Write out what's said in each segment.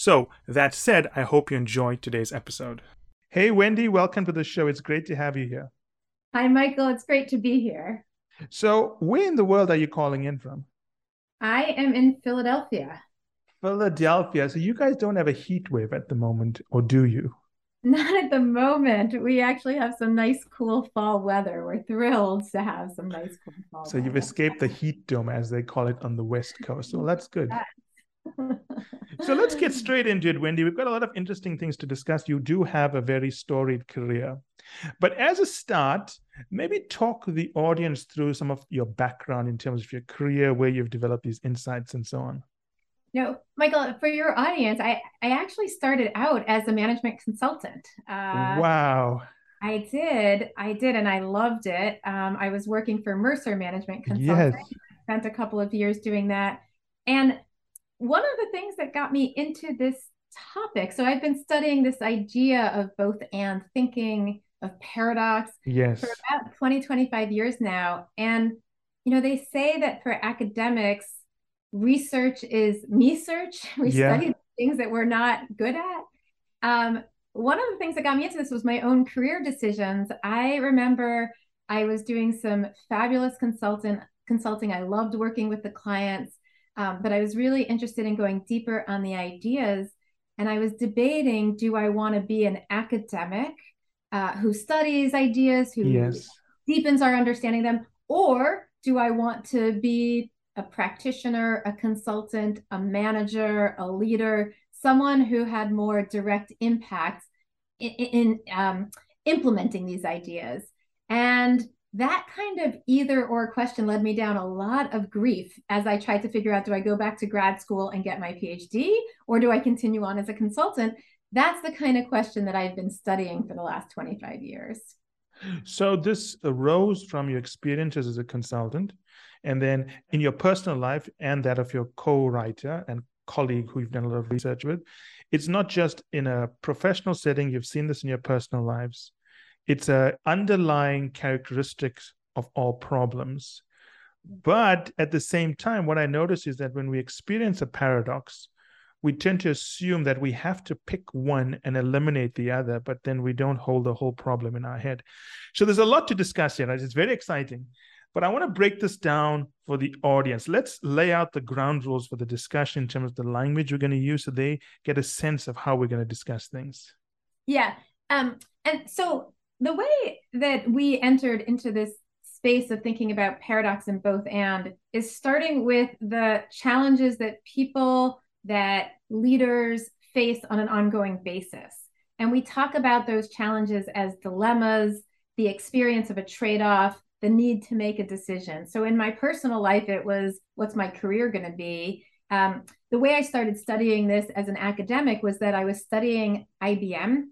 So, that said, I hope you enjoyed today's episode. Hey, Wendy, welcome to the show. It's great to have you here. Hi, Michael. It's great to be here. So, where in the world are you calling in from? I am in Philadelphia. Philadelphia. So, you guys don't have a heat wave at the moment, or do you? Not at the moment. We actually have some nice, cool fall weather. We're thrilled to have some nice, cool fall. So, you've escaped the heat dome, as they call it on the West Coast. So, that's good. Yes so let's get straight into it, Wendy. We've got a lot of interesting things to discuss. You do have a very storied career. But as a start, maybe talk the audience through some of your background in terms of your career, where you've developed these insights and so on. No, Michael, for your audience, I, I actually started out as a management consultant. Uh, wow. I did. I did. And I loved it. Um, I was working for Mercer Management Consulting. Yes. Spent a couple of years doing that. And one of the things that got me into this topic, so I've been studying this idea of both and thinking of paradox yes. for about 20, 25 years now. And, you know, they say that for academics, research is me search. We yeah. study things that we're not good at. Um, one of the things that got me into this was my own career decisions. I remember I was doing some fabulous consultant consulting. I loved working with the clients. Um, but I was really interested in going deeper on the ideas. And I was debating do I want to be an academic uh, who studies ideas, who yes. deepens our understanding of them, or do I want to be a practitioner, a consultant, a manager, a leader, someone who had more direct impact in, in um, implementing these ideas? And that kind of either or question led me down a lot of grief as I tried to figure out do I go back to grad school and get my PhD or do I continue on as a consultant? That's the kind of question that I've been studying for the last 25 years. So, this arose from your experiences as a consultant, and then in your personal life and that of your co writer and colleague who you've done a lot of research with. It's not just in a professional setting, you've seen this in your personal lives it's a underlying characteristics of all problems. But at the same time what i notice is that when we experience a paradox we tend to assume that we have to pick one and eliminate the other but then we don't hold the whole problem in our head. So there's a lot to discuss here it's very exciting. But i want to break this down for the audience. Let's lay out the ground rules for the discussion in terms of the language we're going to use so they get a sense of how we're going to discuss things. Yeah um and so the way that we entered into this space of thinking about paradox in both and is starting with the challenges that people that leaders face on an ongoing basis. And we talk about those challenges as dilemmas the experience of a trade-off the need to make a decision. So in my personal life it was what's my career going to be? Um, the way i started studying this as an academic was that i was studying ibm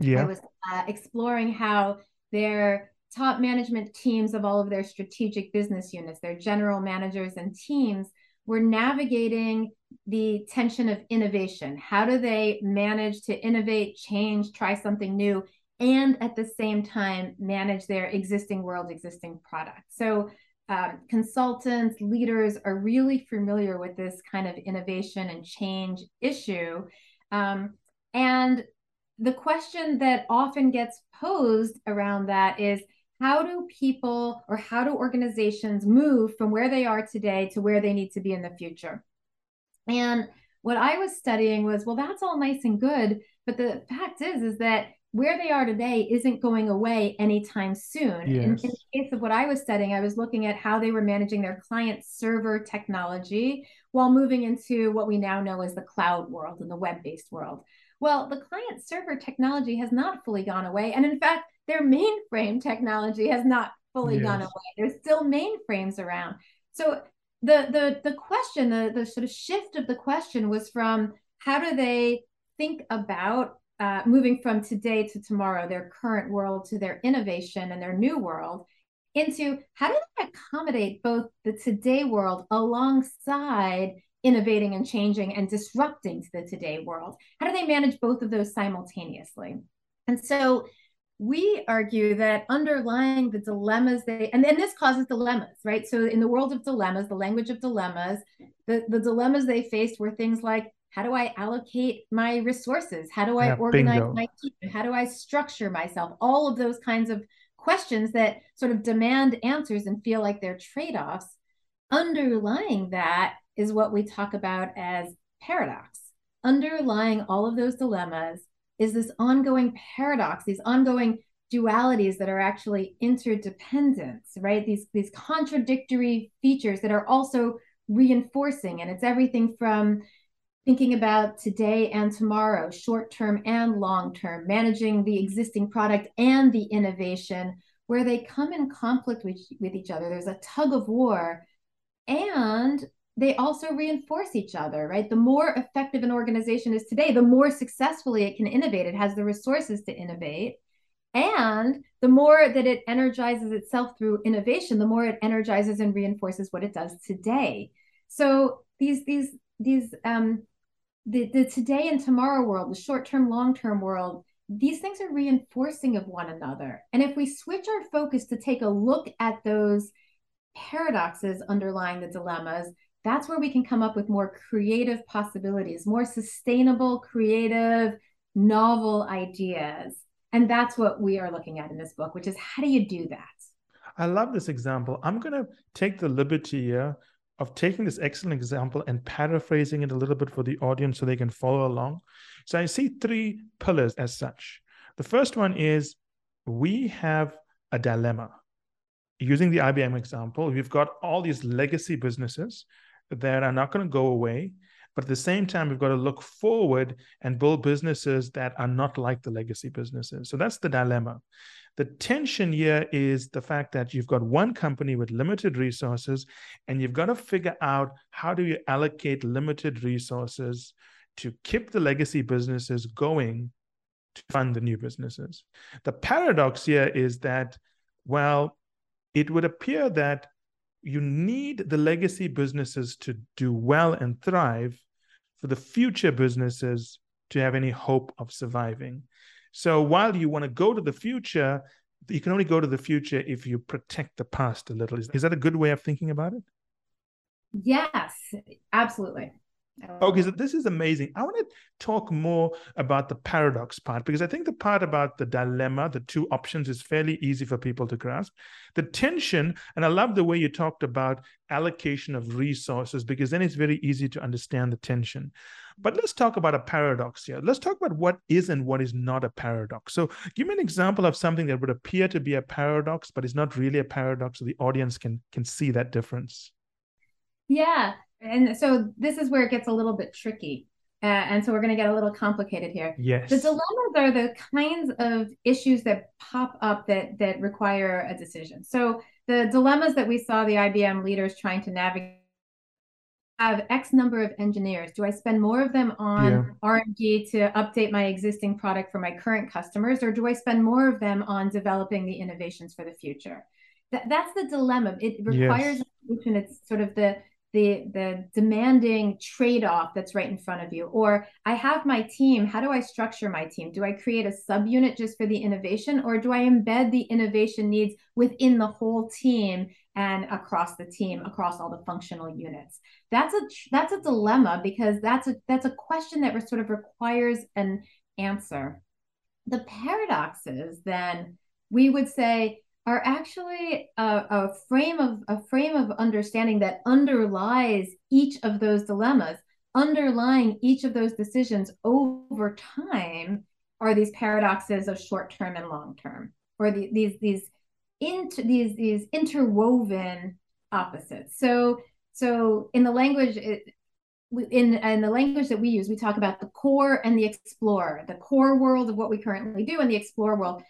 yeah. I was uh, exploring how their top management teams of all of their strategic business units, their general managers and teams, were navigating the tension of innovation. How do they manage to innovate, change, try something new, and at the same time manage their existing world, existing product? So, um, consultants, leaders are really familiar with this kind of innovation and change issue. Um, and the question that often gets posed around that is how do people or how do organizations move from where they are today to where they need to be in the future? And what I was studying was, well, that's all nice and good, but the fact is, is that where they are today isn't going away anytime soon. Yes. In, in, the case of what I was studying, I was looking at how they were managing their client server technology while moving into what we now know as the cloud world and the web based world. Well, the client server technology has not fully gone away. And in fact, their mainframe technology has not fully yes. gone away. There's still mainframes around. So the the the question, the the sort of shift of the question was from how do they think about uh, moving from today to tomorrow, their current world to their innovation and their new world, into how do they accommodate both the today world alongside innovating and changing and disrupting to the today world? How do they manage both of those simultaneously? And so we argue that underlying the dilemmas they and then this causes dilemmas right so in the world of dilemmas the language of dilemmas the, the dilemmas they faced were things like how do i allocate my resources how do i yeah, organize bingo. my team how do i structure myself all of those kinds of questions that sort of demand answers and feel like they're trade-offs underlying that is what we talk about as paradox underlying all of those dilemmas is this ongoing paradox, these ongoing dualities that are actually interdependent, right? These these contradictory features that are also reinforcing, and it's everything from thinking about today and tomorrow, short term and long term, managing the existing product and the innovation, where they come in conflict with, with each other. There's a tug of war. And they also reinforce each other, right? The more effective an organization is today, the more successfully it can innovate. It has the resources to innovate. And the more that it energizes itself through innovation, the more it energizes and reinforces what it does today. So these, these, these, um, the, the today and tomorrow world, the short term, long term world, these things are reinforcing of one another. And if we switch our focus to take a look at those paradoxes underlying the dilemmas, that's where we can come up with more creative possibilities, more sustainable, creative, novel ideas. And that's what we are looking at in this book, which is how do you do that? I love this example. I'm going to take the liberty here of taking this excellent example and paraphrasing it a little bit for the audience so they can follow along. So I see three pillars as such. The first one is we have a dilemma. Using the IBM example, we've got all these legacy businesses that are not going to go away. But at the same time, we've got to look forward and build businesses that are not like the legacy businesses. So that's the dilemma. The tension here is the fact that you've got one company with limited resources, and you've got to figure out how do you allocate limited resources to keep the legacy businesses going to fund the new businesses. The paradox here is that, well, it would appear that you need the legacy businesses to do well and thrive for the future businesses to have any hope of surviving. So while you want to go to the future, you can only go to the future if you protect the past a little. Is, that a good way of thinking about it? Yes, absolutely. Oh. Okay, so this is amazing. I want to talk more about the paradox part because I think the part about the dilemma, the two options, is fairly easy for people to grasp. The tension, and I love the way you talked about allocation of resources because then it's very easy to understand the tension. But let's talk about a paradox here. Let's talk about what is and what is not a paradox. So, give me an example of something that would appear to be a paradox, but is not really a paradox, so the audience can can see that difference. Yeah, and so this is where it gets a little bit tricky. Uh, and so we're going to get a little complicated here. Yes. The dilemmas are the kinds of issues that pop up that that require a decision. So the dilemmas that we saw the IBM leaders trying to navigate have X number of engineers. Do I spend more of them on yeah. R&D to update my existing product for my current customers, or do I spend more of them on developing the innovations for the future? That, that's the dilemma. It requires yes. a solution. It's sort of the the the demanding trade-off that's right in front of you. Or i have my team. How do i structure my team? Do i create a subunit just for the innovation or do i embed the innovation needs within the whole team and across the team across all the functional units? That's a that's a dilemma because that's a that's a question that sort of requires an answer. The paradoxes then we would say are actually a, a, frame of a frame of understanding that underlies each of those dilemmas. Underlying each of those decisions over time are these paradoxes of short term and long term or the, these these into these these interwoven opposites. So so in the language in, in the language that we use we talk about the core and the explorer the core world of what we currently do and the explorer world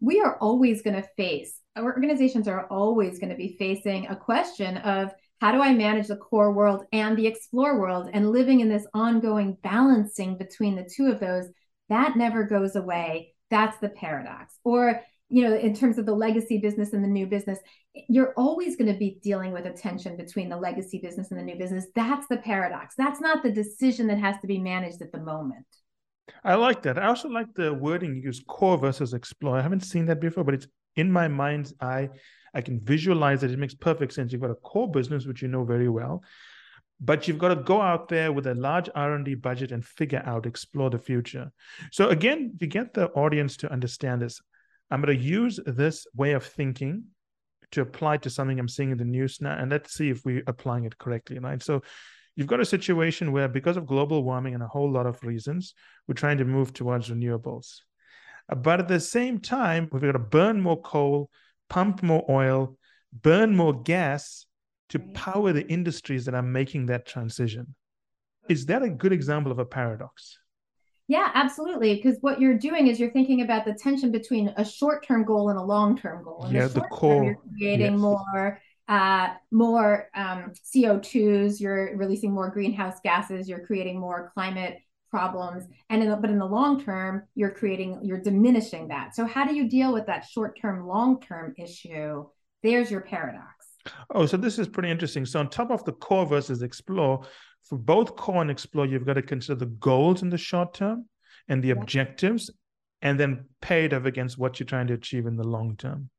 we are always going to face our organizations are always going to be facing a question of how do I manage the core world and the explore world and living in this ongoing balancing between the two of those that never goes away. That's the paradox. Or, you know, in terms of the legacy business and the new business, you're always going to be dealing with a tension between the legacy business and the new business. That's the paradox. That's not the decision that has to be managed at the moment. I like that. I also like the wording you use core versus explore. I haven't seen that before, but it's in my mind's eye. I can visualize it. It makes perfect sense. You've got a core business, which you know very well, but you've got to go out there with a large R&D budget and figure out, explore the future. So again, to get the audience to understand this, I'm going to use this way of thinking to apply to something I'm seeing in the news now, and let's see if we're applying it correctly, right? So you've got a situation where because of global warming and a whole lot of reasons, we're trying to move towards renewables. Uh, but at the same time, we've got to burn more coal, pump more oil, burn more gas to power the industries that are making that transition. Is that a good example of a paradox? Yeah, absolutely. Because what you're doing is you're thinking about the tension between a short-term goal and a long-term goal. And yeah, the, the core. You're creating yes. more uh, more um, CO2s, you're releasing more greenhouse gases, you're creating more climate problems. And in the, but in the long term, you're creating, you're diminishing that. So how do you deal with that short term, long term issue? There's your paradox. Oh, so this is pretty interesting. So on top of the core versus explore, for both core and explore, you've got to consider the goals in the short term and the yeah. objectives, and then pay it off against what you're trying to achieve in the long term.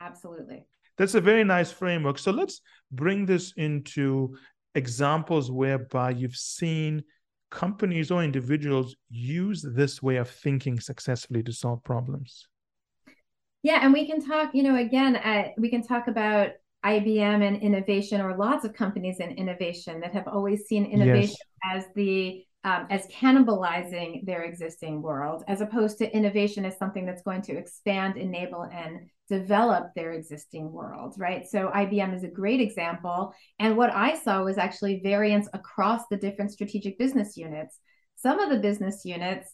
Absolutely. That's a very nice framework. So let's bring this into examples whereby you've seen companies or individuals use this way of thinking successfully to solve problems. Yeah, and we can talk, you know, again, uh, we can talk about IBM and innovation, or lots of companies in innovation that have always seen innovation yes. as the um, as cannibalizing their existing world, as opposed to innovation as something that's going to expand, enable, and develop their existing world, right? So IBM is a great example. And what I saw was actually variance across the different strategic business units. Some of the business units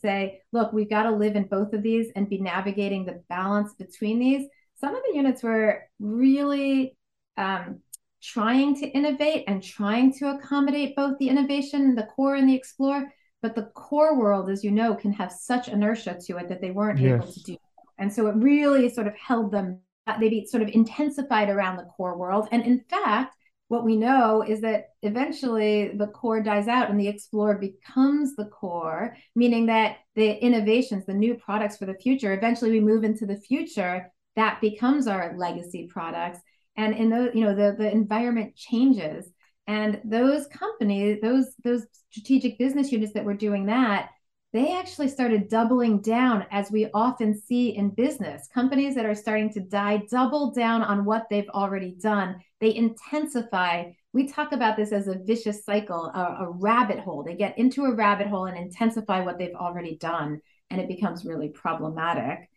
say, look, we've got to live in both of these and be navigating the balance between these. Some of the units were really um, trying to innovate and trying to accommodate both the innovation, the core, and the explore. But the core world, as you know, can have such inertia to it that they weren't yes. able to do. And so it really sort of held them, uh, they be sort of intensified around the core world. And in fact, what we know is that eventually the core dies out and the explorer becomes the core, meaning that the innovations, the new products for the future, eventually we move into the future, that becomes our legacy products and in those you know the the environment changes and those companies those those strategic business units that were doing that they actually started doubling down as we often see in business. Companies that are starting to die double down on what they've already done. They intensify. We talk about this as a vicious cycle a, a rabbit hole. They get into a rabbit hole and intensify what they've already done and it becomes really problematic.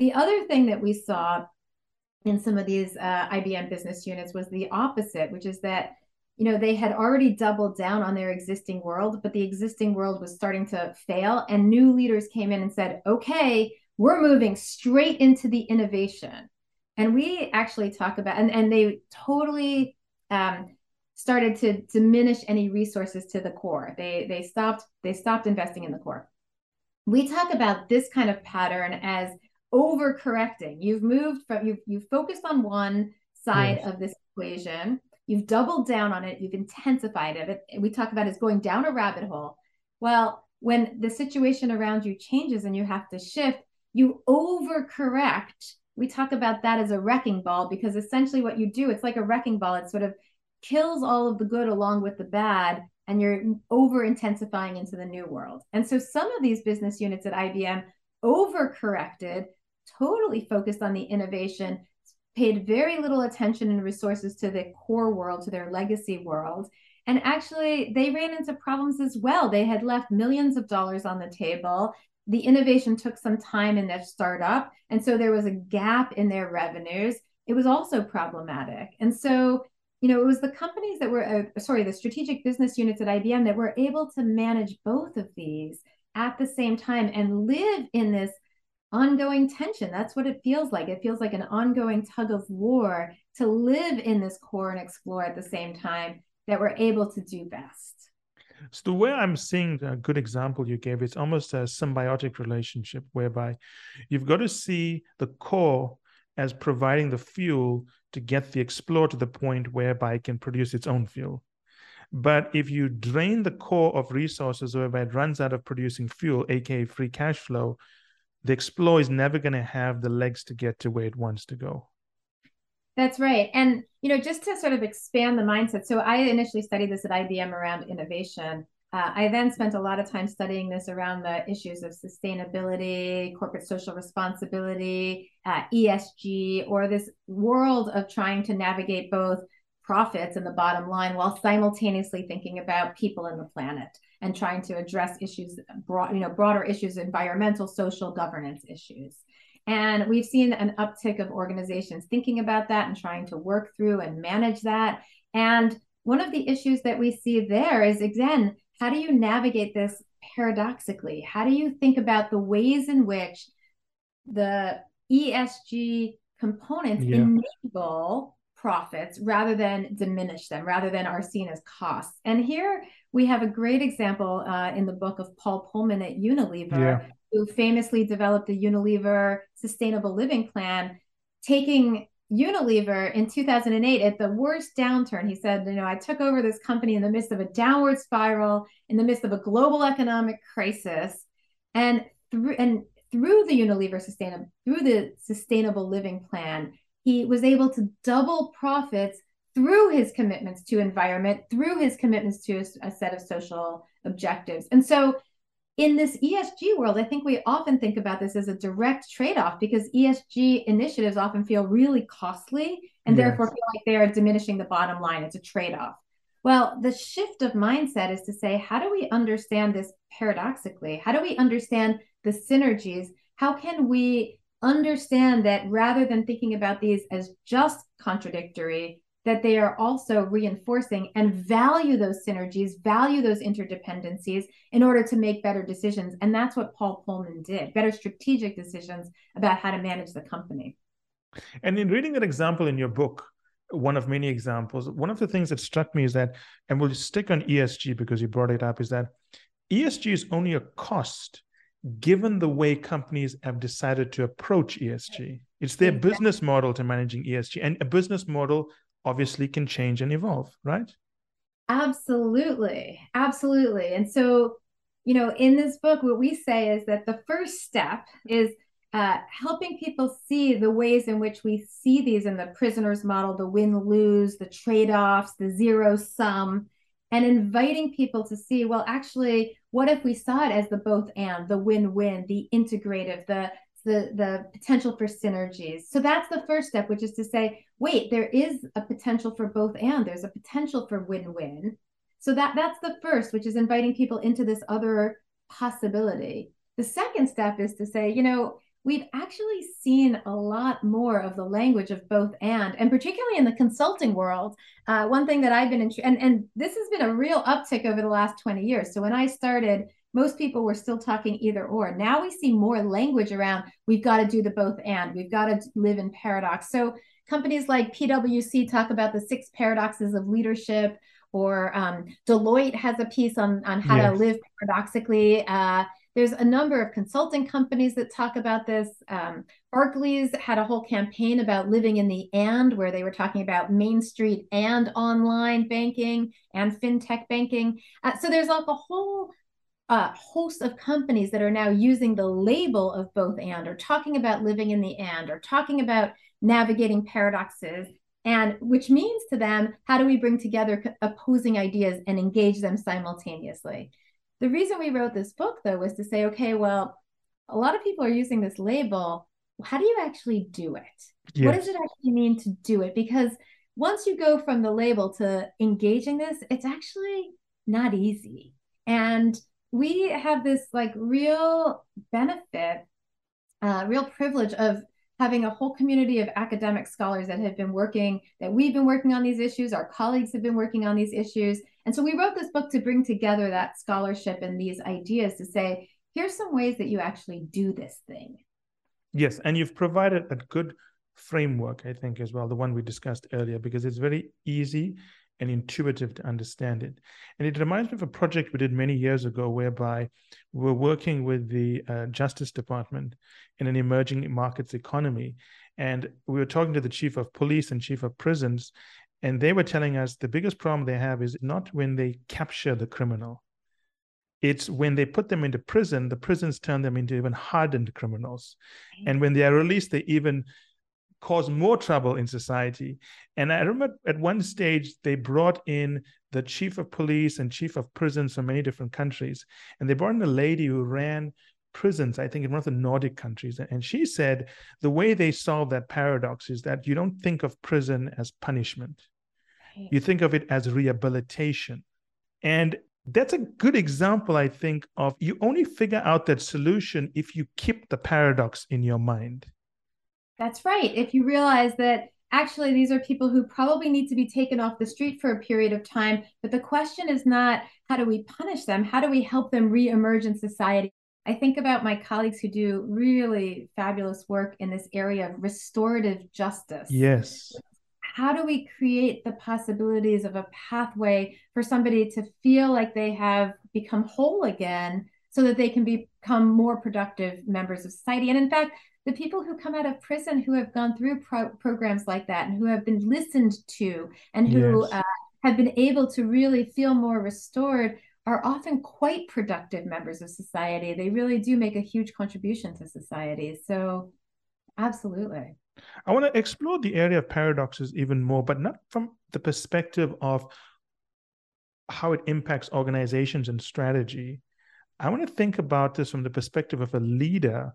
The other thing that we saw in some of these uh, IBM business units was the opposite, which is that you know they had already doubled down on their existing world, but the existing world was starting to fail, and new leaders came in and said, "Okay, we're moving straight into the innovation." And we actually talk about, and, and they totally um, started to diminish any resources to the core. They they stopped they stopped investing in the core. We talk about this kind of pattern as overcorrecting. You've moved from you've you've focused on one side yes. of this equation. You've doubled down on it. You've intensified it. We talk about is going down a rabbit hole. Well, when the situation around you changes and you have to shift, you overcorrect. We talk about that as a wrecking ball because essentially what you do, it's like a wrecking ball. It sort of kills all of the good along with the bad and you're over intensifying into the new world. And so some of these business units at IBM overcorrected totally focused on the innovation, paid very little attention and resources to the core world, to their legacy world. And actually, they ran into problems as well. They had left millions of dollars on the table. The innovation took some time in their startup. And so there was a gap in their revenues. It was also problematic. And so, you know, it was the companies that were, uh, sorry, the strategic business units at IBM that were able to manage both of these at the same time and live in this ongoing tension. That's what it feels like. It feels like an ongoing tug of war to live in this core and explore at the same time that we're able to do best. So the way I'm seeing a good example you gave, it's almost a symbiotic relationship whereby you've got to see the core as providing the fuel to get the explore to the point whereby it can produce its own fuel. But if you drain the core of resources whereby it runs out of producing fuel, aka free cash flow, the explorer is never going to have the legs to get to where it wants to go. That's right. And, you know, just to sort of expand the mindset. So I initially studied this at IBM around innovation. Uh, I then spent a lot of time studying this around the issues of sustainability, corporate social responsibility, uh, ESG, or this world of trying to navigate both profits and the bottom line while simultaneously thinking about people and the planet and trying to address issues, broad, you know, broader issues, environmental, social, governance issues. And we've seen an uptick of organizations thinking about that and trying to work through and manage that. And one of the issues that we see there is again, how do you navigate this paradoxically? How do you think about the ways in which the ESG components yeah. enable profits rather than diminish them, rather than are seen as costs? And here we have a great example uh, in the book of Paul Polman at Unilever, yeah who famously developed the Unilever Sustainable Living Plan, taking Unilever in 2008 at the worst downturn. He said, You know, I took over this company in the midst of a downward spiral, in the midst of a global economic crisis. And through, and through the Unilever sustainable through the sustainable living plan, he was able to double profits through his commitments to environment, through his commitments to a, a set of social objectives. And so in this ESG world, I think we often think about this as a direct trade off because ESG initiatives often feel really costly and yes. therefore feel like they are diminishing the bottom line. It's a trade off. Well, the shift of mindset is to say, how do we understand this paradoxically? How do we understand the synergies? How can we understand that rather than thinking about these as just contradictory, that they are also reinforcing and value those synergies, value those interdependencies in order to make better decisions. And that's what Paul Polman did better strategic decisions about how to manage the company. And in reading that example in your book, one of many examples, one of the things that struck me is that, and we'll stick on ESG because you brought it up, is that ESG is only a cost given the way companies have decided to approach ESG. It's their exactly. business model to managing ESG. And a business model obviously can change and evolve, right? Absolutely. Absolutely. And so, you know, in this book, what we say is that the first step is uh, helping people see the ways in which we see these in the prisoner's model the win lose, the trade offs, the zero sum, and inviting people to see well, actually, what if we saw it as the both and, the win win, the integrative, the the the potential for synergies? So that's the first step which is to say wait there is a potential for both and there's a potential for win-win. So that that's the first which is inviting people into this other possibility. The second step is to say you know we've actually seen a lot more of the language of both and and particularly in the consulting world uh, one thing that i've been in and and this has been a real uptick over the last 20 years so when i started most people were still talking either or. Now we see more language around we've got to do the both and, we've got to live in paradox. So companies like PwC talk about the six paradoxes of leadership, or um, Deloitte has a piece on, on how yes. to live paradoxically. Uh, there's a number of consulting companies that talk about this. Um, Barclays had a whole campaign about living in the and, where they were talking about Main Street and online banking and fintech banking. Uh, so there's like a whole a host of companies that are now using the label of both and or talking about living in the and or talking about navigating paradoxes and which means to them how do we bring together opposing ideas and engage them simultaneously the reason we wrote this book though was to say okay well a lot of people are using this label how do you actually do it yes. what does it actually mean to do it because once you go from the label to engaging this it's actually not easy and we have this like real benefit, uh, real privilege of having a whole community of academic scholars that have been working, that we've been working on these issues, our colleagues have been working on these issues. And so we wrote this book to bring together that scholarship and these ideas to say, here's some ways that you actually do this thing. Yes, and you've provided a good framework, I think, as well, the one we discussed earlier, because it's very easy and intuitive to understand it. And it reminds me of a project we did many years ago, whereby we are working with the uh, Justice Department in an emerging markets economy. And we were talking to the chief of police and chief of prisons, and they were telling us the biggest problem they have is not when they capture the criminal. It's when they put them into prison, the prisons turn them into even hardened criminals. And when they are released, they even cause more trouble in society. And I remember at one stage, they brought in the chief of police and chief of prisons from many different countries. And they brought in a lady who ran prisons, I think, in one of the Nordic countries. And she said the way they solve that paradox is that you don't think of prison as punishment, you think of it as rehabilitation. And that's a good example, I think, of you only figure out that solution if you keep the paradox in your mind. That's right. If you realize that actually these are people who probably need to be taken off the street for a period of time, but the question is not how do we punish them? How do we help them re-emerge in society? I think about my colleagues who do really fabulous work in this area of restorative justice. Yes. How do we create the possibilities of a pathway for somebody to feel like they have become whole again so that they can become more productive members of society? And in fact, the people who come out of prison who have gone through pro- programs like that and who have been listened to and who yes. uh, have been able to really feel more restored are often quite productive members of society. They really do make a huge contribution to society. So, absolutely. I want to explore the area of paradoxes even more, but not from the perspective of how it impacts organizations and strategy. I want to think about this from the perspective of a leader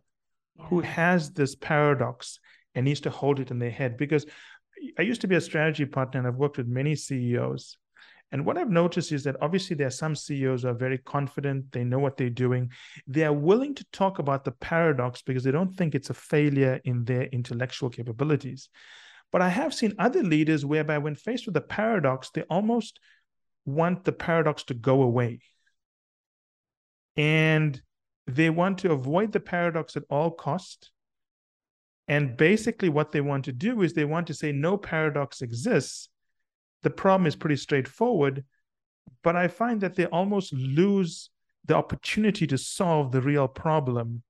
who has this paradox and needs to hold it in their head because I used to be a strategy partner and I've worked with many CEOs. And what I've noticed is that obviously there are some CEOs who are very confident, they know what they're doing. They are willing to talk about the paradox because they don't think it's a failure in their intellectual capabilities. But I have seen other leaders whereby when faced with a paradox, they almost want the paradox to go away. And they want to avoid the paradox at all cost and basically what they want to do is they want to say no paradox exists the problem is pretty straightforward but i find that they almost lose the opportunity to solve the real problem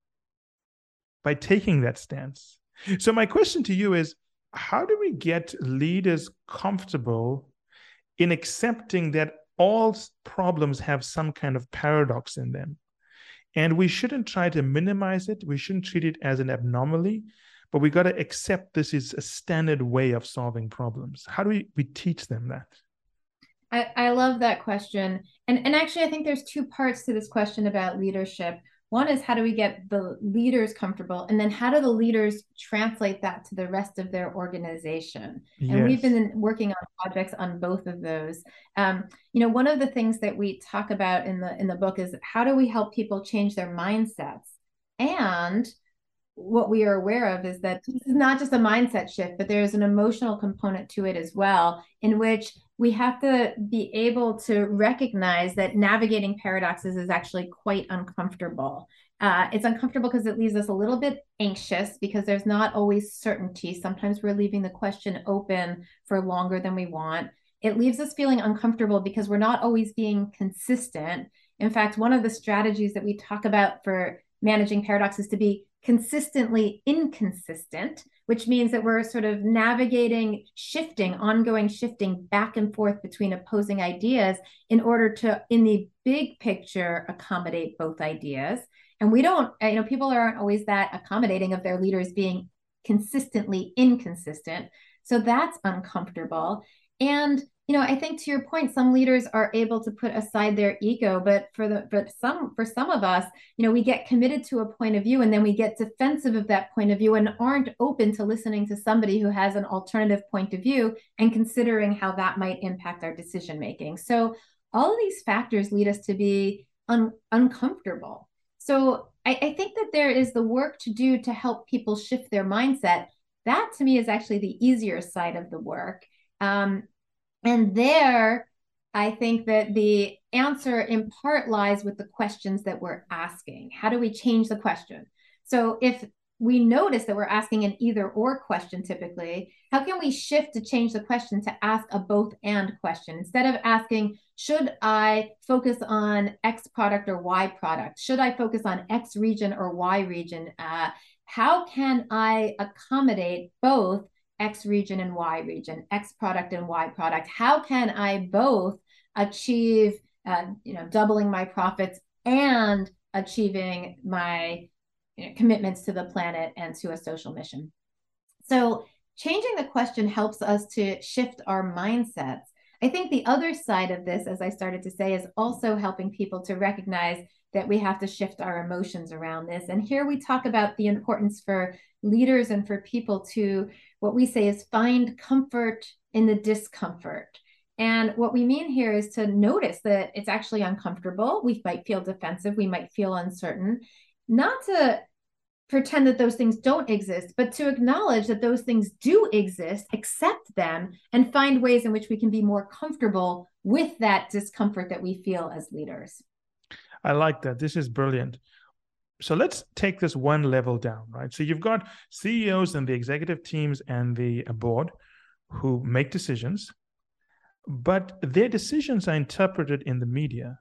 by taking that stance. So my question to you is how do we get leaders comfortable in accepting that all problems have some kind of paradox in them? And we shouldn't try to minimize it. We shouldn't treat it as an abnormality, but we got to accept this is a standard way of solving problems. How do we, we teach them that? I, I love that question. And, and actually, I think there's two parts to this question about leadership. One is how do we get the leaders comfortable? And then how do the leaders translate that to the rest of their organization? Yes. And we've been working on projects on both of those. Um, you know, one of the things that we talk about in the in the book is how do we help people change their mindsets? And what we are aware of is that this is not just a mindset shift, but there's an emotional component to it as well, in which we have to be able to recognize that navigating paradoxes is actually quite uncomfortable. Uh, it's uncomfortable because it leaves us a little bit anxious because there's not always certainty. Sometimes we're leaving the question open for longer than we want. It leaves us feeling uncomfortable because we're not always being consistent. In fact, one of the strategies that we talk about for managing paradoxes is to be consistently inconsistent, which means that we're sort of navigating, shifting, ongoing shifting back and forth between opposing ideas in order to, in the big picture, accommodate both ideas. And we don't, uh, you know, people aren't always that accommodating of their leaders being consistently inconsistent. So that's uncomfortable. And you know, I think to your point, some leaders are able to put aside their ego, but for the but some for some of us, you know, we get committed to a point of view and then we get defensive of that point of view and aren't open to listening to somebody who has an alternative point of view and considering how that might impact our decision making. So all of these factors lead us to be un- uncomfortable. So I, I think that there is the work to do to help people shift their mindset. That to me is actually the easier side of the work. Um, and there, I think that the answer in part lies with the questions that we're asking. How do we change the question? So if we notice that we're asking an either or question typically, how can we shift to change the question to ask a both and question? Instead of asking, should I focus on X product or Y product? Should I focus on X region or Y region? Uh, how can I accommodate both X region and Y region, X product and Y product? How can I both achieve, uh, you know, doubling my profits and achieving my you know, commitments to the planet and to a social mission? So changing the question helps us to shift our mindsets. I think the other side of this, as I started to say, is also helping people to recognize that we have to shift our emotions around this. And here we talk about the importance for leaders and for people to what we say is find comfort in the discomfort. And what we mean here is to notice that it's actually uncomfortable. We might feel defensive, we might feel uncertain, not to pretend that those things don't exist, but to acknowledge that those things do exist, accept them, and find ways in which we can be more comfortable with that discomfort that we feel as leaders. I like that. This is brilliant. So let's take this one level down, right? So you've got CEOs and the executive teams and the uh, board who make decisions, but their decisions are interpreted in the media.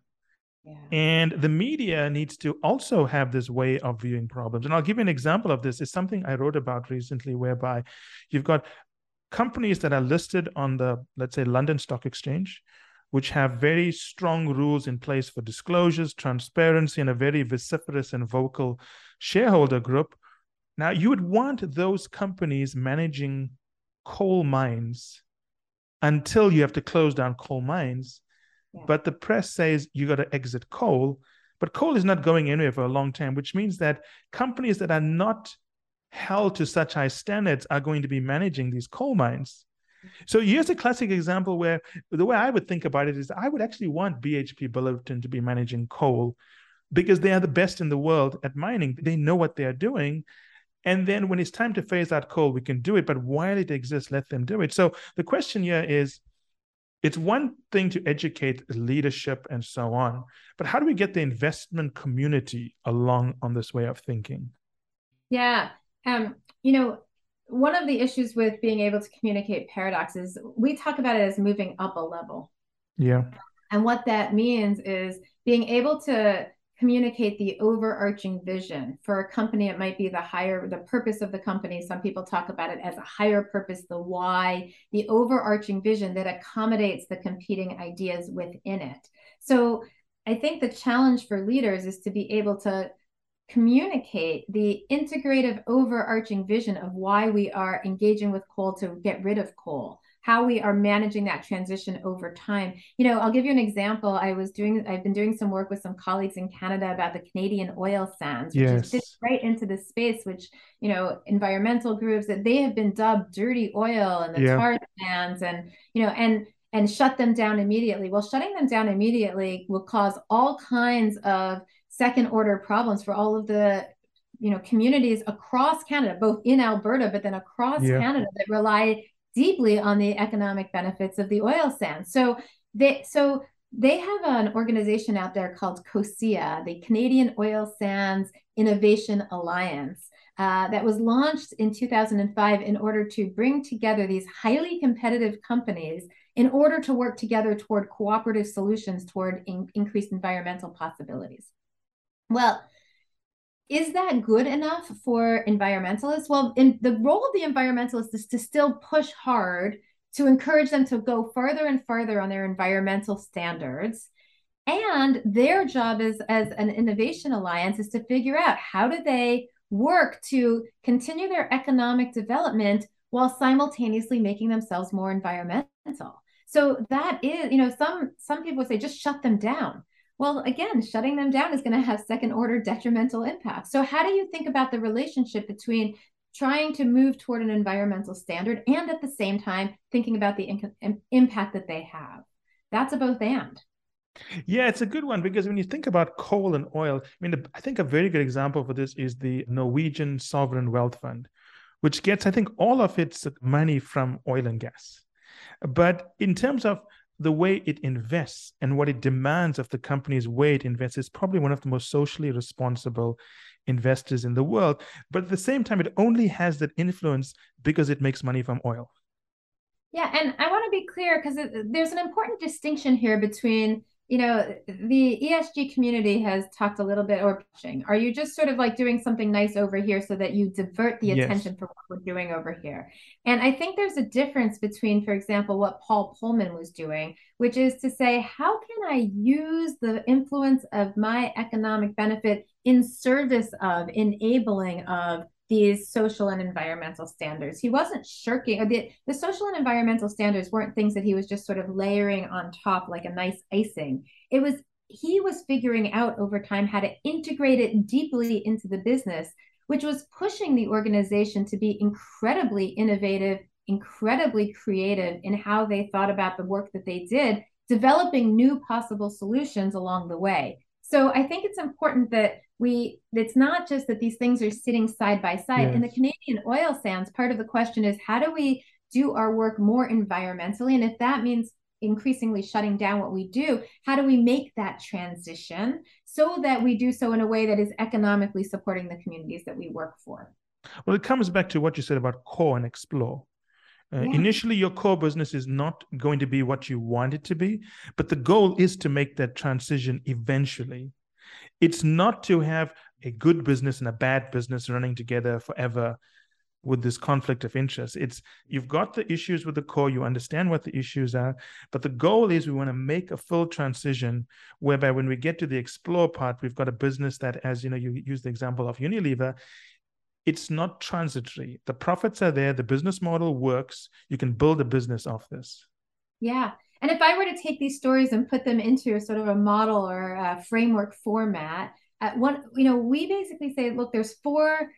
Yeah. And the media needs to also have this way of viewing problems. And I'll give you an example of this. It's something I wrote about recently, whereby you've got companies that are listed on the, let's say, London Stock Exchange, which have very strong rules in place for disclosures, transparency, and a very vociferous and vocal shareholder group. Now, you would want those companies managing coal mines until you have to close down coal mines. Yeah. But the press says you got to exit coal. But coal is not going anywhere for a long time, which means that companies that are not held to such high standards are going to be managing these coal mines. So here's a classic example where the way I would think about it is I would actually want BHP Billiton to be managing coal because they are the best in the world at mining. They know what they are doing. And then when it's time to phase out coal, we can do it. But while it exists, let them do it. So the question here is it's one thing to educate leadership and so on, but how do we get the investment community along on this way of thinking? Yeah. Um, you know, one of the issues with being able to communicate paradox is we talk about it as moving up a level. Yeah. And what that means is being able to communicate the overarching vision for a company it might be the higher the purpose of the company some people talk about it as a higher purpose the why the overarching vision that accommodates the competing ideas within it so i think the challenge for leaders is to be able to communicate the integrative overarching vision of why we are engaging with coal to get rid of coal how we are managing that transition over time you know i'll give you an example i was doing i've been doing some work with some colleagues in canada about the canadian oil sands which yes. is right into the space which you know environmental groups that they have been dubbed dirty oil and the yeah. tar sands and you know and and shut them down immediately well shutting them down immediately will cause all kinds of second order problems for all of the you know communities across Canada, both in Alberta but then across yeah. Canada that rely deeply on the economic benefits of the oil sands. So they so they have an organization out there called COSIA, the Canadian Oil Sands Innovation Alliance. Uh, that was launched in 2005 in order to bring together these highly competitive companies in order to work together toward cooperative solutions toward in- increased environmental possibilities. Well, is that good enough for environmentalists? Well, in the role of the environmentalists is to still push hard to encourage them to go further and further on their environmental standards. And their job is as an innovation alliance is to figure out how do they work to continue their economic development while simultaneously making themselves more environmental. So that is, you know, some some people say just shut them down. Well, again, shutting them down is going to have second order detrimental impacts. So, how do you think about the relationship between trying to move toward an environmental standard and at the same time thinking about the in- impact that they have? That's a both and. Yeah, it's a good one because when you think about coal and oil, I mean, I think a very good example for this is the Norwegian Sovereign Wealth Fund, which gets, I think, all of its money from oil and gas. But in terms of the way it invests and what it demands of the company's way it invests is probably one of the most socially responsible investors in the world. But at the same time, it only has that influence because it makes money from oil. Yeah, and I want to be clear because there's an important distinction here between you know, the ESG community has talked a little bit or pushing. Are you just sort of like doing something nice over here so that you divert the yes. attention from what we're doing over here? And I think there's a difference between, for example, what Paul Polman was doing, which is to say, how can I use the influence of my economic benefit in service of enabling of these social and environmental standards. He wasn't shirking, the, the social and environmental standards weren't things that he was just sort of layering on top like a nice icing. It was, he was figuring out over time how to integrate it deeply into the business, which was pushing the organization to be incredibly innovative, incredibly creative in how they thought about the work that they did, developing new possible solutions along the way. So I think it's important that we it's not just that these things are sitting side by side yes. in the canadian oil sands part of the question is how do we do our work more environmentally and if that means increasingly shutting down what we do how do we make that transition so that we do so in a way that is economically supporting the communities that we work for well it comes back to what you said about core and explore uh, yeah. Initially, your core business is not going to be what you want it to be, but the goal is to make that transition eventually. It's not to have a good business and a bad business running together forever with this conflict of interest. It's you've got the issues with the core, you understand what the issues are, but the goal is we want to make a full transition whereby when we get to the explore part, we've got a business that, as you know, you use the example of Unilever, it's not transitory. The profits are there, the business model works. You can build a business off this. Yeah. And if I were to take these stories and put them into sort of a model or a framework format, at one, you know, we basically say, look, there's four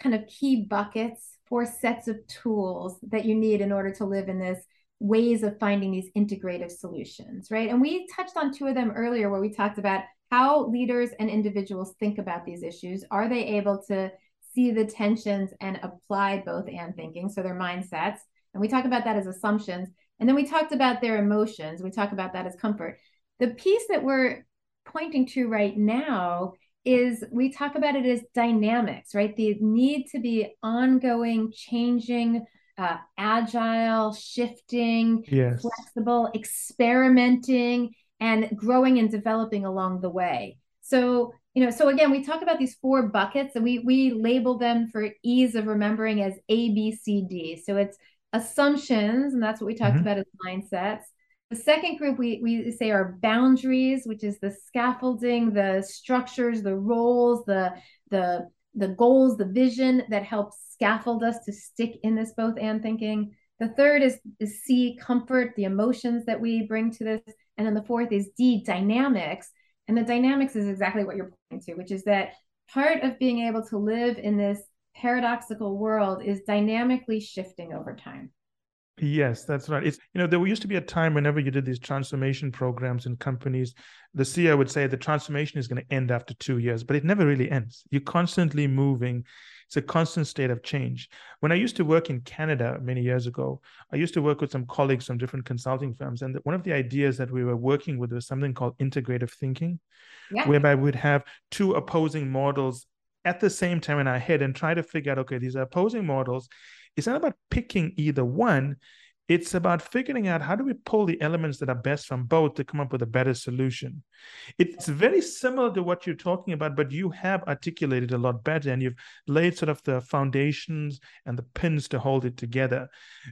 kind of key buckets, four sets of tools that you need in order to live in this ways of finding these integrative solutions, right? And we touched on two of them earlier where we talked about how leaders and individuals think about these issues. Are they able to see the tensions and apply both and thinking? So their mindsets. And we talk about that as assumptions. And then we talked about their emotions. We talk about that as comfort. The piece that we're pointing to right now is we talk about it as dynamics, right? The need to be ongoing, changing, uh, agile, shifting, yes. flexible, experimenting, and growing and developing along the way. So, you know, so again, we talk about these four buckets and we we label them for ease of remembering as A, B, C, D. So it's assumptions, and that's what we talked mm-hmm. about as mindsets. The second group we, we say are boundaries, which is the scaffolding, the structures, the roles, the the the goals, the vision that helps scaffold us to stick in this both and thinking. The third is, is C, comfort, the emotions that we bring to this. And then the fourth is D, dynamics. And the dynamics is exactly what you're pointing to, which is that part of being able to live in this paradoxical world is dynamically shifting over time. Yes, that's right. It's you know there used to be a time whenever you did these transformation programs in companies, the CEO would say the transformation is going to end after two years, but it never really ends. You're constantly moving. It's a constant state of change. When I used to work in Canada many years ago, I used to work with some colleagues from different consulting firms, and one of the ideas that we were working with was something called integrative thinking, yeah. whereby we'd have two opposing models at the same time in our head and try to figure out okay these are opposing models. It's not about picking either one. It's about figuring out how do we pull the elements that are best from both to come up with a better solution. It's very similar to what you're talking about but you have articulated a lot better and you've laid sort of the foundations and the pins to hold it together.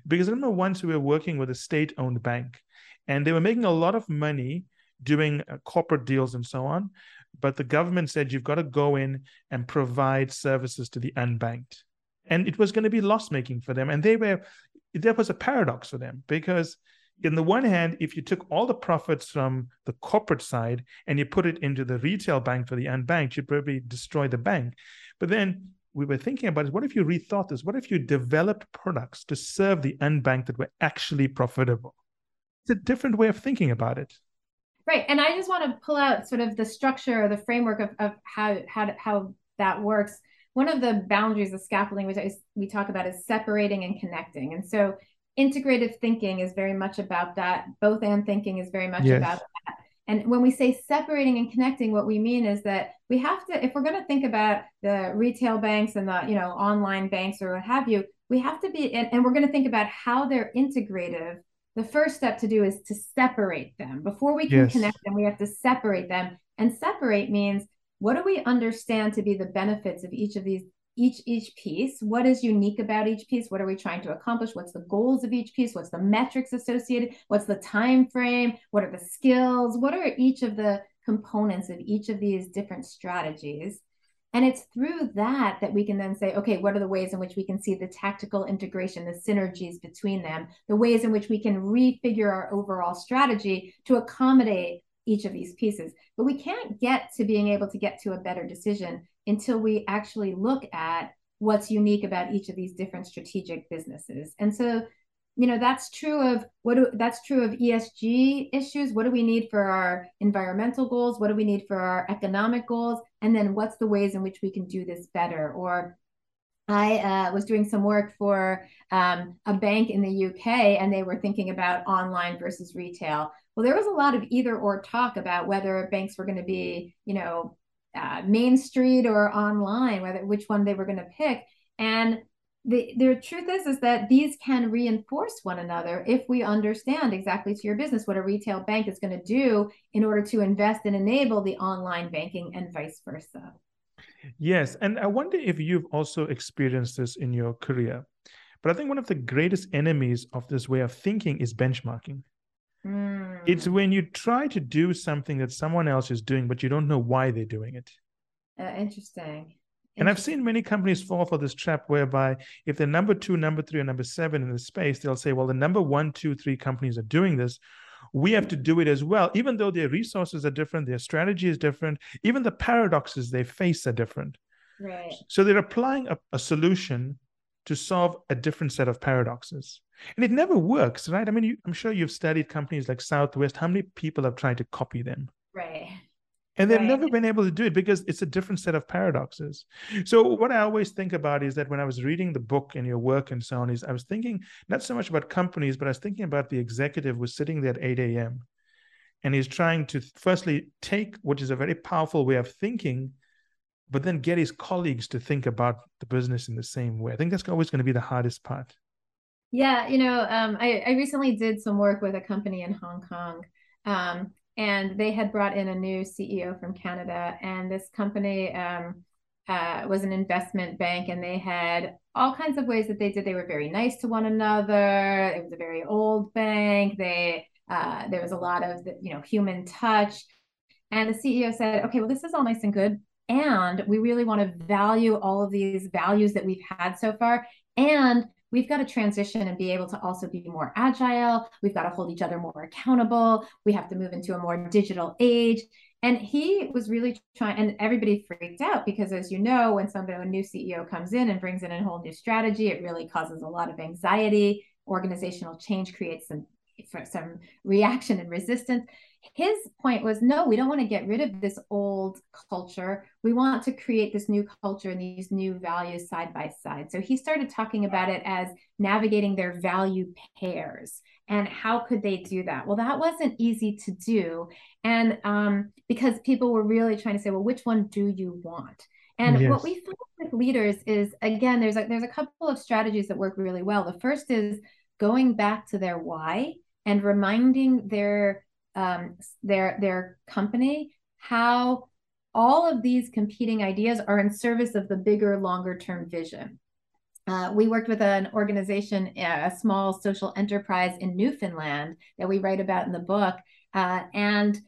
Because i remember once we were working with a state-owned bank and they were making a lot of money doing uh, corporate deals and so on but the government said you've got to go in and provide services to the unbanked. And it was going to be loss making for them. And they were, there was a paradox for them because, in the one hand, if you took all the profits from the corporate side and you put it into the retail bank for the unbanked, you'd probably destroy the bank. But then we were thinking about is what if you rethought this? What if you developed products to serve the unbanked that were actually profitable? It's a different way of thinking about it. Right. And I just want to pull out sort of the structure or the framework of, of how, how, how that works. One of the boundaries of scaffolding, which I, we talk about, is separating and connecting. And so integrative thinking is very much about that. Both and thinking is very much yes. about that. and when we say separating and connecting, what we mean is that we have to, if we're going to think about the retail banks and the, you know, online banks or what have you, we have to be, and, and we're going to think about how they're integrative. The first step to do is to separate them. Before we can yes. connect them, we have to separate them. And separate means what do we understand to be the benefits of each of these each each piece? What is unique about each piece? What are we trying to accomplish? What's the goals of each piece? What's the metrics associated? What's the time frame? What are the skills? What are each of the components of each of these different strategies and it's through that that we can then say okay what are the ways in which we can see the tactical integration the synergies between them the ways in which we can refigure our overall strategy to accommodate each of these pieces but we can't get to being able to get to a better decision until we actually look at what's unique about each of these different strategic businesses. And so, you know, that's true of what do, that's true of ESG issues. What do we need for our environmental goals? What do we need for our economic goals? And then what's the ways in which we can do this better? Or I uh, was doing some work for um, a bank in the UK, and they were thinking about online versus retail. Well, there was a lot of either or talk about whether banks were going to be, you know, uh, Main Street or online, whether which one they were going to pick. And the, the truth is is that these can reinforce one another if we understand exactly to your business what a retail bank is going to do in order to invest and enable the online banking and vice versa. Yes, and I wonder if you've also experienced this in your career. But I think one of the greatest enemies of this way of thinking is benchmarking. Mm. It's when you try to do something that someone else is doing, but you don't know why they're doing it. Uh, interesting. And I've seen many companies fall for this trap whereby if they're number two, number three, or number seven in the space, they'll say, well, the number one, two, three companies are doing this. We have to do it as well, even though their resources are different, their strategy is different, even the paradoxes they face are different. Right. So they're applying a, a solution to solve a different set of paradoxes. And it never works, right? I mean, you, I'm sure you've studied companies like Southwest. How many people have tried to copy them? Right. And they've right. never been able to do it because it's a different set of paradoxes. So, what I always think about is that when I was reading the book and your work and so on, is I was thinking not so much about companies, but I was thinking about the executive who's sitting there at 8 a.m. and he's trying to firstly take, which is a very powerful way of thinking, but then get his colleagues to think about the business in the same way. I think that's always going to be the hardest part. Yeah, you know, um, I, I recently did some work with a company in Hong Kong, um, and they had brought in a new CEO from Canada, and this company um, uh, was an investment bank, and they had all kinds of ways that they did. They were very nice to one another. It was a very old bank. They uh, there was a lot of you know human touch, and the CEO said, "Okay, well, this is all nice and good." And we really want to value all of these values that we've had so far. And we've got to transition and be able to also be more agile. We've got to hold each other more accountable. We have to move into a more digital age. And he was really trying, and everybody freaked out because, as you know, when somebody, a new CEO comes in and brings in a whole new strategy, it really causes a lot of anxiety. Organizational change creates some some reaction and resistance his point was no we don't want to get rid of this old culture. We want to create this new culture and these new values side by side. So he started talking about it as navigating their value pairs and how could they do that? Well that wasn't easy to do. And um, because people were really trying to say well which one do you want? And yes. what we found with leaders is again there's a there's a couple of strategies that work really well. The first is going back to their why and reminding their um, their their company how all of these competing ideas are in service of the bigger longer term vision. Uh, we worked with an organization a small social enterprise in newfoundland that we write about in the book uh, and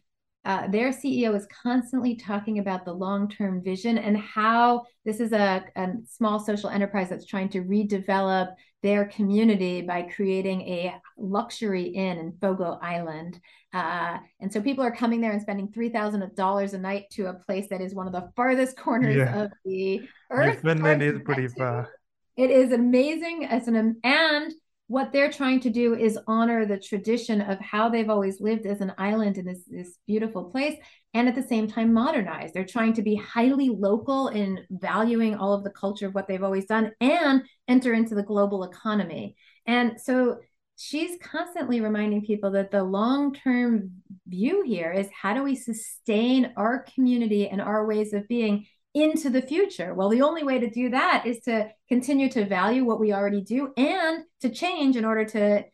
uh, their CEO is constantly talking about the long term vision and how this is a, a, small social enterprise that's trying to redevelop their community by creating a luxury inn in Fogo Island. Uh, and so people are coming there and spending $3,000 a night to a place that is one of the farthest corners yeah. of the earth. Finland is pretty far. It is amazing. As an, and what they're trying to do is honor the tradition of how they've always lived as an island in this, this beautiful place and at the same time modernize. They're trying to be highly local in valuing all of the culture of what they've always done and enter into the global economy. And so she's constantly reminding people that the long term view here is how do we sustain our community and our ways of being into the future? Well, the only way to do that is to continue to value what we already do and to change in order to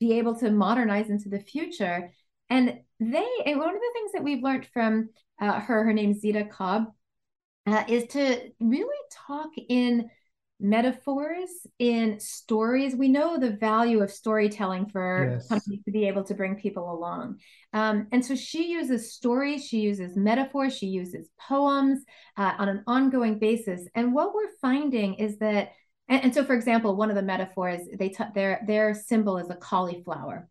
be able to modernize into the future. And they, and one of the things that we've learned from uh, her, her name's Zita Cobb, uh, is to really talk in metaphors in stories. We know the value of storytelling for yes. companies to be able to bring people along. Um, and so she uses stories she uses metaphors she uses poems uh, on an ongoing basis. And what we're finding is that and, and so for example one of the metaphors they t- their their symbol is a cauliflower.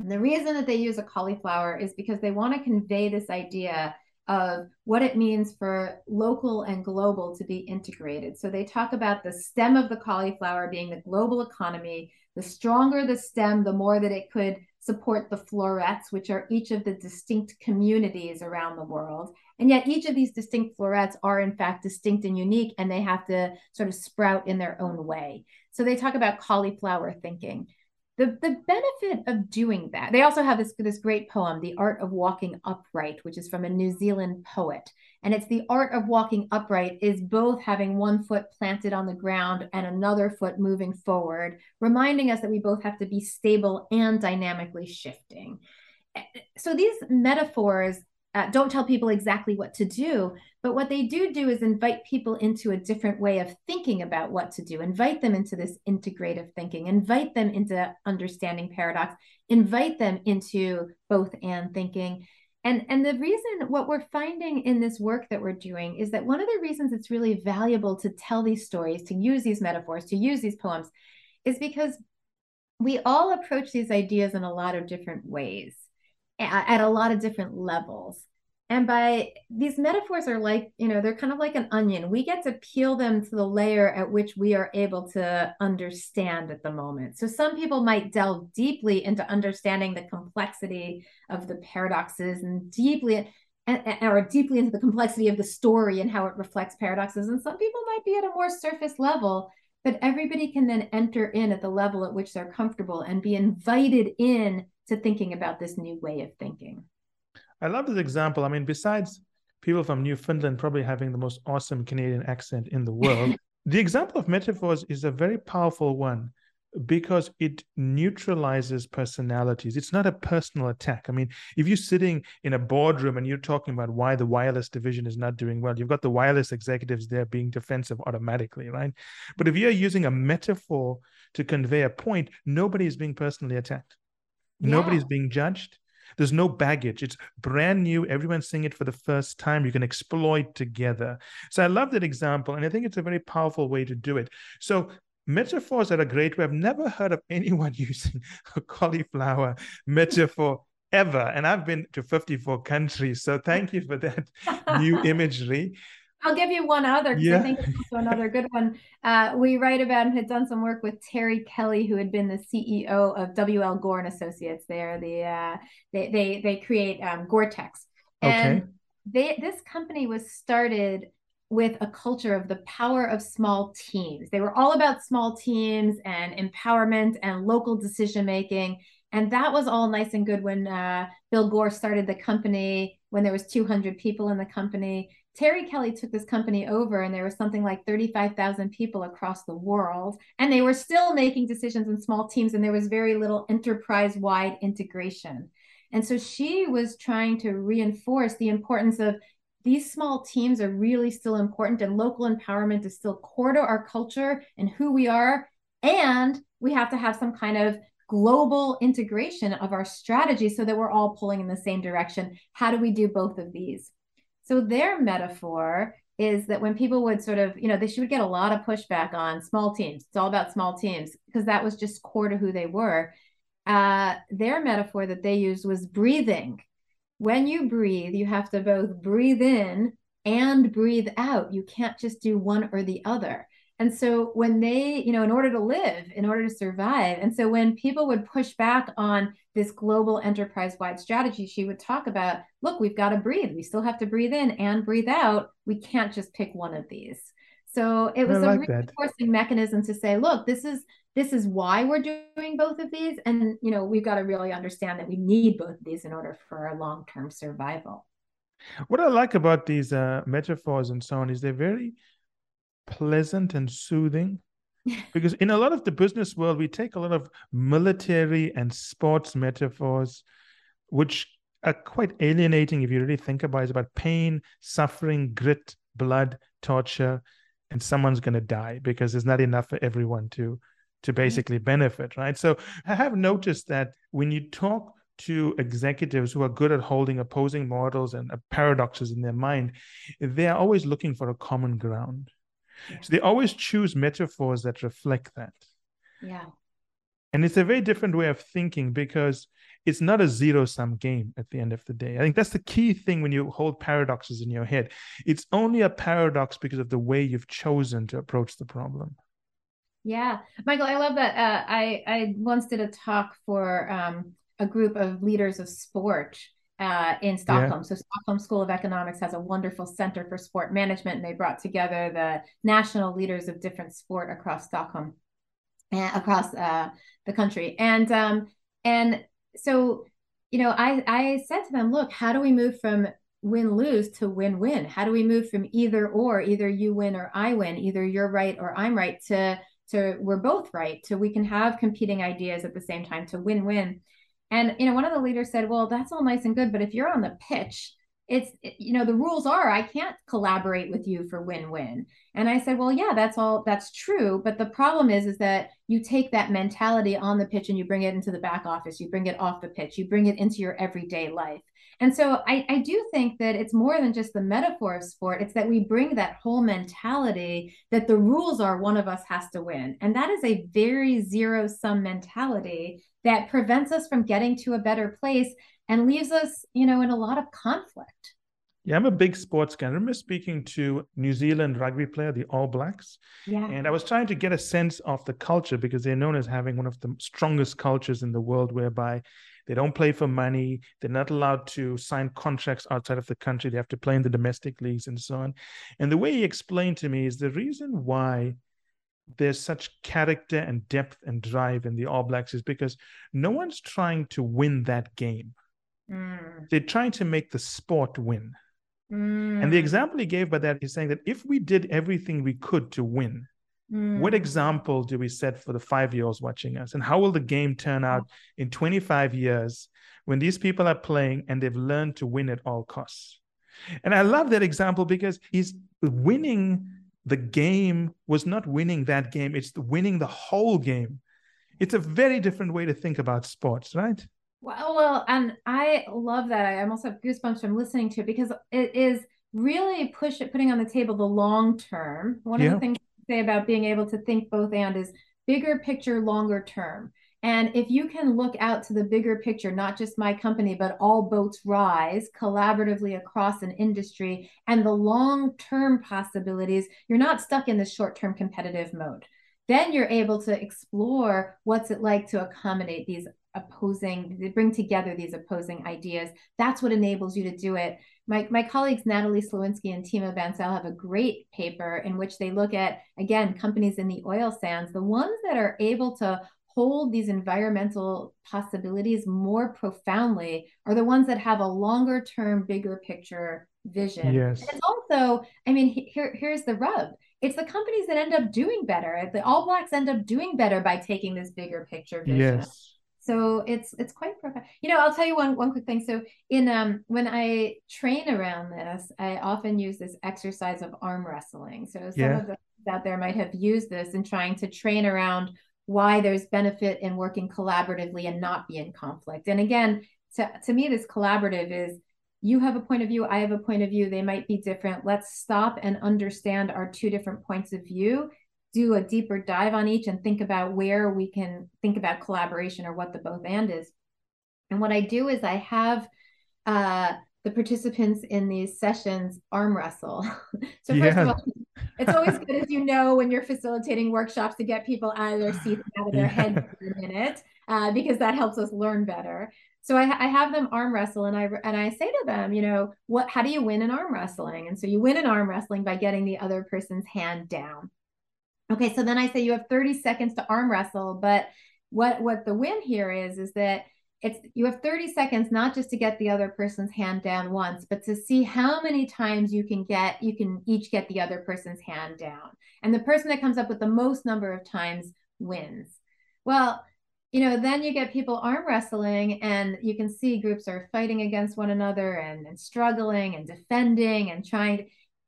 And the reason that they use a cauliflower is because they want to convey this idea of what it means for local and global to be integrated. So they talk about the stem of the cauliflower being the global economy. The stronger the stem, the more that it could support the florets, which are each of the distinct communities around the world. And yet, each of these distinct florets are, in fact, distinct and unique, and they have to sort of sprout in their own way. So they talk about cauliflower thinking the, the benefit of doing that they also have this this great poem the art of walking upright which is from a new zealand poet. And it's the art of walking upright is both having one foot planted on the ground and another foot moving forward reminding us that we both have to be stable and dynamically shifting. So these metaphors uh, don't tell people exactly what to do but what they do do is invite people into a different way of thinking about what to do. Invite them into this integrative thinking. Invite them into understanding paradox. Invite them into both and thinking. And and the reason what we're finding in this work that we're doing is that one of the reasons it's really valuable to tell these stories to use these metaphors to use these poems is because we all approach these ideas in a lot of different ways at a lot of different levels. And by these metaphors are like, you know, they're kind of like an onion. We get to peel them to the layer at which we are able to understand at the moment. So some people might delve deeply into understanding the complexity of the paradoxes and deeply or deeply into the complexity of the story and how it reflects paradoxes. And some people might be at a more surface level, but everybody can then enter in at the level at which they're comfortable and be invited in to thinking about this new way of thinking. I love this example. I mean, besides people from Newfoundland probably having the most awesome Canadian accent in the world, the example of metaphors is a very powerful one because it neutralizes personalities. It's not a personal attack. I mean, if you're sitting in a boardroom and you're talking about why the wireless division is not doing well, you've got the wireless executives there being defensive automatically, right? But if you're using a metaphor to convey a point, nobody is being personally attacked. Yeah. Nobody's being judged. There's no baggage. It's brand new. Everyone's seeing it for the first time. You can exploit together. So I love that example. And I think it's a very powerful way to do it. So metaphors are a great way. I've never heard of anyone using a cauliflower metaphor ever. And I've been to 54 countries. So thank you for that new imagery. I'll give you one other because yeah. I think it's also another good one. Uh, we write about and had done some work with Terri Kelly, who had been the CEO of WL Gore and Associates. They're the uh, they they they create um, Gore-Tex, and okay. they this company was started with a culture of the power of small teams. They were all about small teams and empowerment and local decision making. And that was all nice and good when uh, Bill Gore started the company when there was 200 people in the company Terri Kelly took this company over, and there was something like 35,000 people across the world, and they were still making decisions in small teams, and there was very little enterprise wide integration. And so she was trying to reinforce the importance of these small teams are really still important, and local empowerment is still core to our culture and who we are. And we have to have some kind of global integration of our strategy so that we're all pulling in the same direction. How do we do both of these? So their metaphor is that when people would sort of, you know, they should get a lot of pushback on small teams. It's all about small teams because that was just core to who they were. Uh, their metaphor that they used was breathing. When you breathe, you have to both breathe in and breathe out. You can't just do one or the other. And so when they, you know, in order to live, in order to survive, and so when people would push back on this global enterprise wide strategy, she would talk about, look, we've got to breathe. We still have to breathe in and breathe out. We can't just pick one of these. So it was like a reinforcing mechanism to say, look, this is this is why we're doing both of these, and you know we've got to really understand that we need both of these in order for our long term survival. What I like about these uh, metaphors and so on is they're very pleasant and soothing. because in a lot of the business world, we take a lot of military and sports metaphors, which are quite alienating if you really think about it. It's about pain, suffering, grit, blood, torture, and someone's going to die because there's not enough for everyone to to basically benefit, right? So I have noticed that when you talk to executives who are good at holding opposing models and uh, paradoxes in their mind, they are always looking for a common ground. So they always choose metaphors that reflect that. Yeah. And it's a very different way of thinking because it's not a zero sum game at the end of the day. I think that's the key thing when you hold paradoxes in your head. It's only a paradox because of the way you've chosen to approach the problem. Yeah, Michael, I love that. Uh, I I once did a talk for um, a group of leaders of sport uh, in Stockholm. Yeah. So Stockholm School of Economics has a wonderful center for sport management, and they brought together the national leaders of different sport across Stockholm, and uh, across uh, the country. And um, and so, you know, I I said to them, look, how do we move from win lose to win win? How do we move from either or, either you win or I win, either you're right or I'm right, to to we're both right, to we can have competing ideas at the same time to win win. And you know, one of the leaders said, "Well, that's all nice and good, but if you're on the pitch, it's you know the rules are I can't collaborate with you for win-win." And I said, "Well, yeah, that's all that's true, but the problem is is that you take that mentality on the pitch and you bring it into the back office, you bring it off the pitch, you bring it into your everyday life. And so I, I do think that it's more than just the metaphor of sport. It's that we bring that whole mentality that the rules are one of us has to win. And that is a very zero sum mentality that prevents us from getting to a better place and leaves us, you know, in a lot of conflict. Yeah, I'm a big sports guy. I remember speaking to New Zealand rugby player, the All Blacks. Yeah. And I was trying to get a sense of the culture because they're known as having one of the strongest cultures in the world, whereby they don't play for money. They're not allowed to sign contracts outside of the country. They have to play in the domestic leagues and so on. And the way he explained to me is the reason why there's such character and depth and drive in the All Blacks is because no one's trying to win that game. Mm. They're trying to make the sport win. Mm. And the example he gave by that is saying that if we did everything we could to win, mm. what example do we set for the five year olds watching us? And how will the game turn out in 25 years when these people are playing and they've learned to win at all costs? And I love that example because he's winning the game was not winning that game, it's winning the whole game. It's a very different way to think about sports, right? Well, well, and I love that. I almost have goosebumps from listening to it because it is really push it, putting on the table the long term. One yeah. of the things I say about being able to think both and is bigger picture, longer term. And if you can look out to the bigger picture, not just my company, but all boats rise collaboratively across an industry and the long term possibilities, you're not stuck in the short term competitive mode. Then you're able to explore what's it like to accommodate these opposing, to bring together these opposing ideas. That's what enables you to do it. My, my colleagues Natalie Slawinski and Tima Bansal have a great paper in which they look at, again, companies in the oil sands, the ones that are able to hold these environmental possibilities more profoundly are the ones that have a longer term, bigger picture vision. Yes. And it's also, I mean, here, here's the rub. It's the companies that end up doing better. The All Blacks end up doing better by taking this bigger picture vision. Yes. So it's it's quite profound. You know, I'll tell you one one quick thing. So in um when I train around this, I often use this exercise of arm wrestling. So some yeah. of the out there might have used this in trying to train around why there's benefit in working collaboratively and not be in conflict. And again, to, to me, this collaborative is you have a point of view, I have a point of view, they might be different. Let's stop and understand our two different points of view, do a deeper dive on each, and think about where we can think about collaboration or what the both and is. And what I do is I have uh, the participants in these sessions arm wrestle. so first yeah. of all, it's always good, as you know, when you're facilitating workshops to get people out of their seats, out of their yeah. heads for a minute, uh, because that helps us learn better. So I, I have them arm wrestle, and I and I say to them, you know, what? How do you win in arm wrestling? And so you win in arm wrestling by getting the other person's hand down. Okay, so then I say you have 30 seconds to arm wrestle, but what what the win here is is that it's you have 30 seconds not just to get the other person's hand down once but to see how many times you can get you can each get the other person's hand down. And the person that comes up with the most number of times wins. Well you know then you get people arm wrestling and you can see groups are fighting against one another and, and struggling and defending and trying to,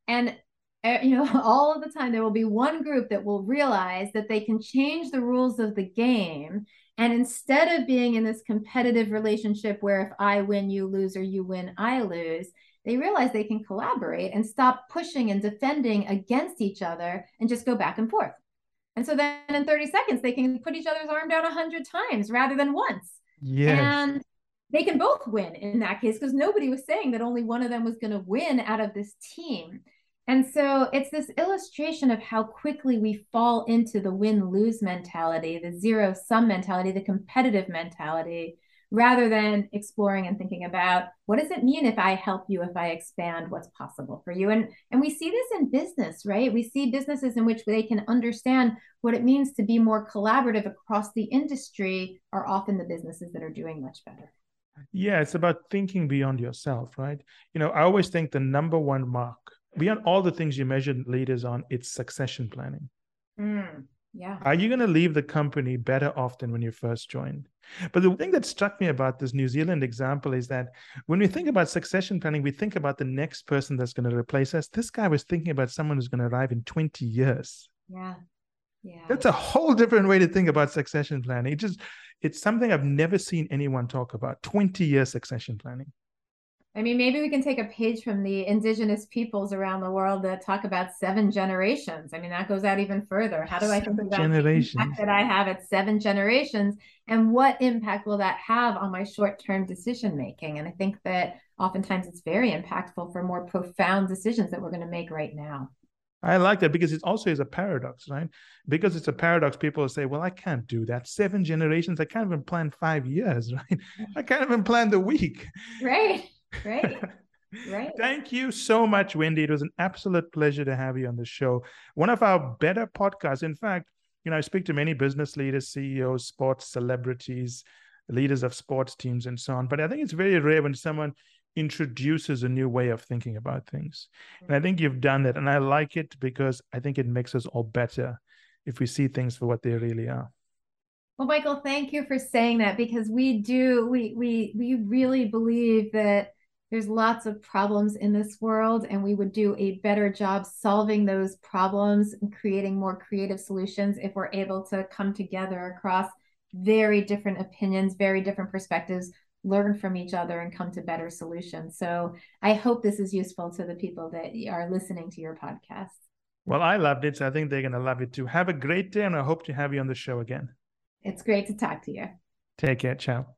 and Eh, you know all of the time there will be one group that will realize that they can change the rules of the game and instead of being in this competitive relationship where if I win, you lose, or you win, I lose, they realize they can collaborate and stop pushing and defending against each other and just go back and forth. And so then in 30 seconds, they can put each other's arm down 100 times rather than once. Yes. And they can both win in that case because nobody was saying that only one of them was going to win out of this team. And so it's this illustration of how quickly we fall into the win lose mentality, the zero sum mentality, the competitive mentality, rather than exploring and thinking about what does it mean if I help you, if I expand what's possible for you. And, and we see this in business, right? We see businesses in which they can understand what it means to be more collaborative across the industry are often the businesses that are doing much better. Yeah, it's about thinking beyond yourself, right? You know, I always think the number one mark beyond all the things you measure leaders on, it's succession planning. Mm, yeah. Are you going to leave the company better off than when you first joined? But the thing that struck me about this New Zealand example is that when we think about succession planning, we think about the next person that's going to replace us. This guy was thinking about someone who's going to arrive in 20 years. Yeah. Yeah. That's a whole different way to think about succession planning. It just it's something I've never seen anyone talk about. 20 year succession planning. I mean, maybe we can take a page from the indigenous peoples around the world that talk about seven generations. I mean, that goes out even further. How do seven I think about generations. the impact that I have at seven generations, and what impact will that have on my short-term decision making? And I think that oftentimes it's very impactful for more profound decisions that we're going to make right now. I like that because it also is a paradox, right? Because it's a paradox, people say, well, I can't do that. Seven generations, I can't even plan five years, right? I can't even plan the week. Right. Right. Right. Thank you so much, Wendy. It was an absolute pleasure to have you on the show. One of our better podcasts. In fact, you know, I speak to many business leaders, CEOs, sports celebrities, leaders of sports teams, and so on. But I think it's very rare when someone introduces a new way of thinking about things. And I mm-hmm. think you've done that. And I like it because I think it makes us all better if we see things for what they really are. Well, Michael, thank you for saying that because we do, we we we really believe that there's lots of problems in this world and we would do a better job solving those problems and creating more creative solutions if we're able to come together across very different opinions very different perspectives learn from each other and come to better solutions. So i hope this is useful to the people that are listening to your podcast. Well i loved it so i think they're going to love it too. Have a great day and i hope to have you on the show again. It's great to talk to you. Take care ciao